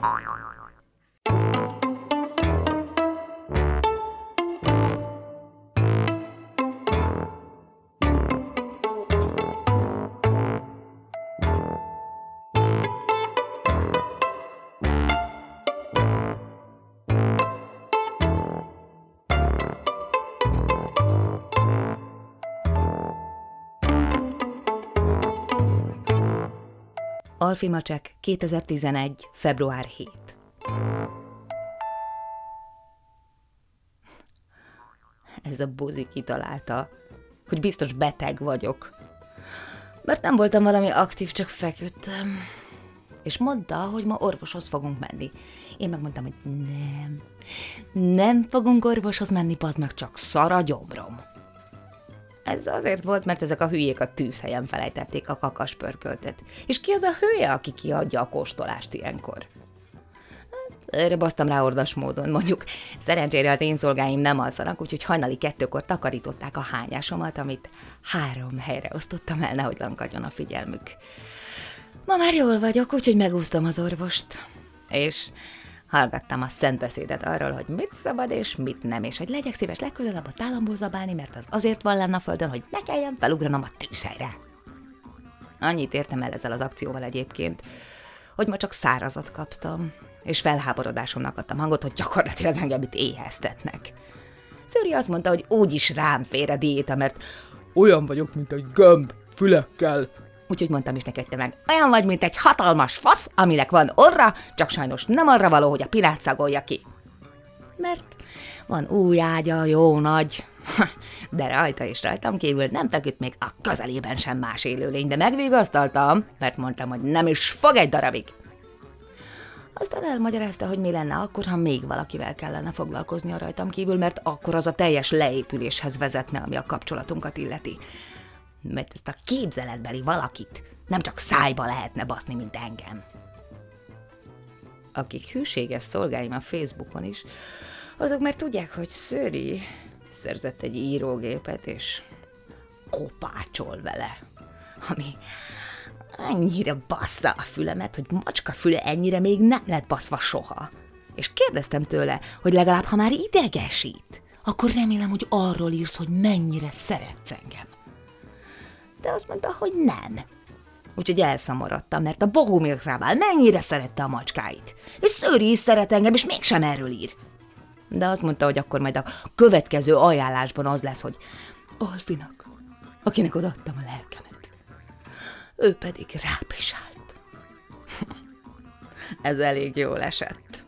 Bye. Alfi Macsek, 2011. február 7. Ez a buzi kitalálta, hogy biztos beteg vagyok. Mert nem voltam valami aktív, csak feküdtem. És mondta, hogy ma orvoshoz fogunk menni. Én megmondtam, hogy nem. Nem fogunk orvoshoz menni, bazd meg, csak szar a gyomrom. Ez azért volt, mert ezek a hülyék a tűzhelyen felejtették a kakaspörköltet. És ki az a hülye, aki kiadja a kóstolást ilyenkor? Hát, erre basztam rá ordas módon, mondjuk. Szerencsére az én szolgáim nem alszanak, úgyhogy hajnali kettőkor takarították a hányásomat, amit három helyre osztottam el, nehogy lankadjon a figyelmük. Ma már jól vagyok, úgyhogy megúsztam az orvost. És Hallgattam a szent beszédet arról, hogy mit szabad és mit nem, és hogy legyek szíves legközelebb a tálamból zabálni, mert az azért van lenne a földön, hogy ne kelljen felugranom a tűzhelyre. Annyit értem el ezzel az akcióval egyébként, hogy ma csak szárazat kaptam, és felháborodásomnak adtam hangot, hogy gyakorlatilag engem itt éheztetnek. Szőri azt mondta, hogy úgyis rám fér a diéta, mert olyan vagyok, mint egy gömb, fülekkel, Úgyhogy mondtam is neked te meg, olyan vagy, mint egy hatalmas fasz, aminek van orra, csak sajnos nem arra való, hogy a pirát szagolja ki. Mert van új ágya, jó nagy, de rajta és rajtam kívül nem feküdt még a közelében sem más élőlény, de megvigasztaltam, mert mondtam, hogy nem is fog egy darabig. Aztán elmagyarázta, hogy mi lenne akkor, ha még valakivel kellene foglalkozni a rajtam kívül, mert akkor az a teljes leépüléshez vezetne, ami a kapcsolatunkat illeti mert ezt a képzeletbeli valakit nem csak szájba lehetne baszni, mint engem. Akik hűséges szolgáim a Facebookon is, azok már tudják, hogy Szöri szerzett egy írógépet, és kopácsol vele, ami annyira bassza a fülemet, hogy macska füle ennyire még nem lett baszva soha. És kérdeztem tőle, hogy legalább ha már idegesít, akkor remélem, hogy arról írsz, hogy mennyire szeretsz engem de azt mondta, hogy nem. Úgyhogy elszomorodtam, mert a Bohumil Krabál mennyire szerette a macskáit. És Szőri is szeret engem, és mégsem erről ír. De azt mondta, hogy akkor majd a következő ajánlásban az lesz, hogy Alfinak, akinek odaadtam a lelkemet. Ő pedig rápisált. Ez elég jól esett.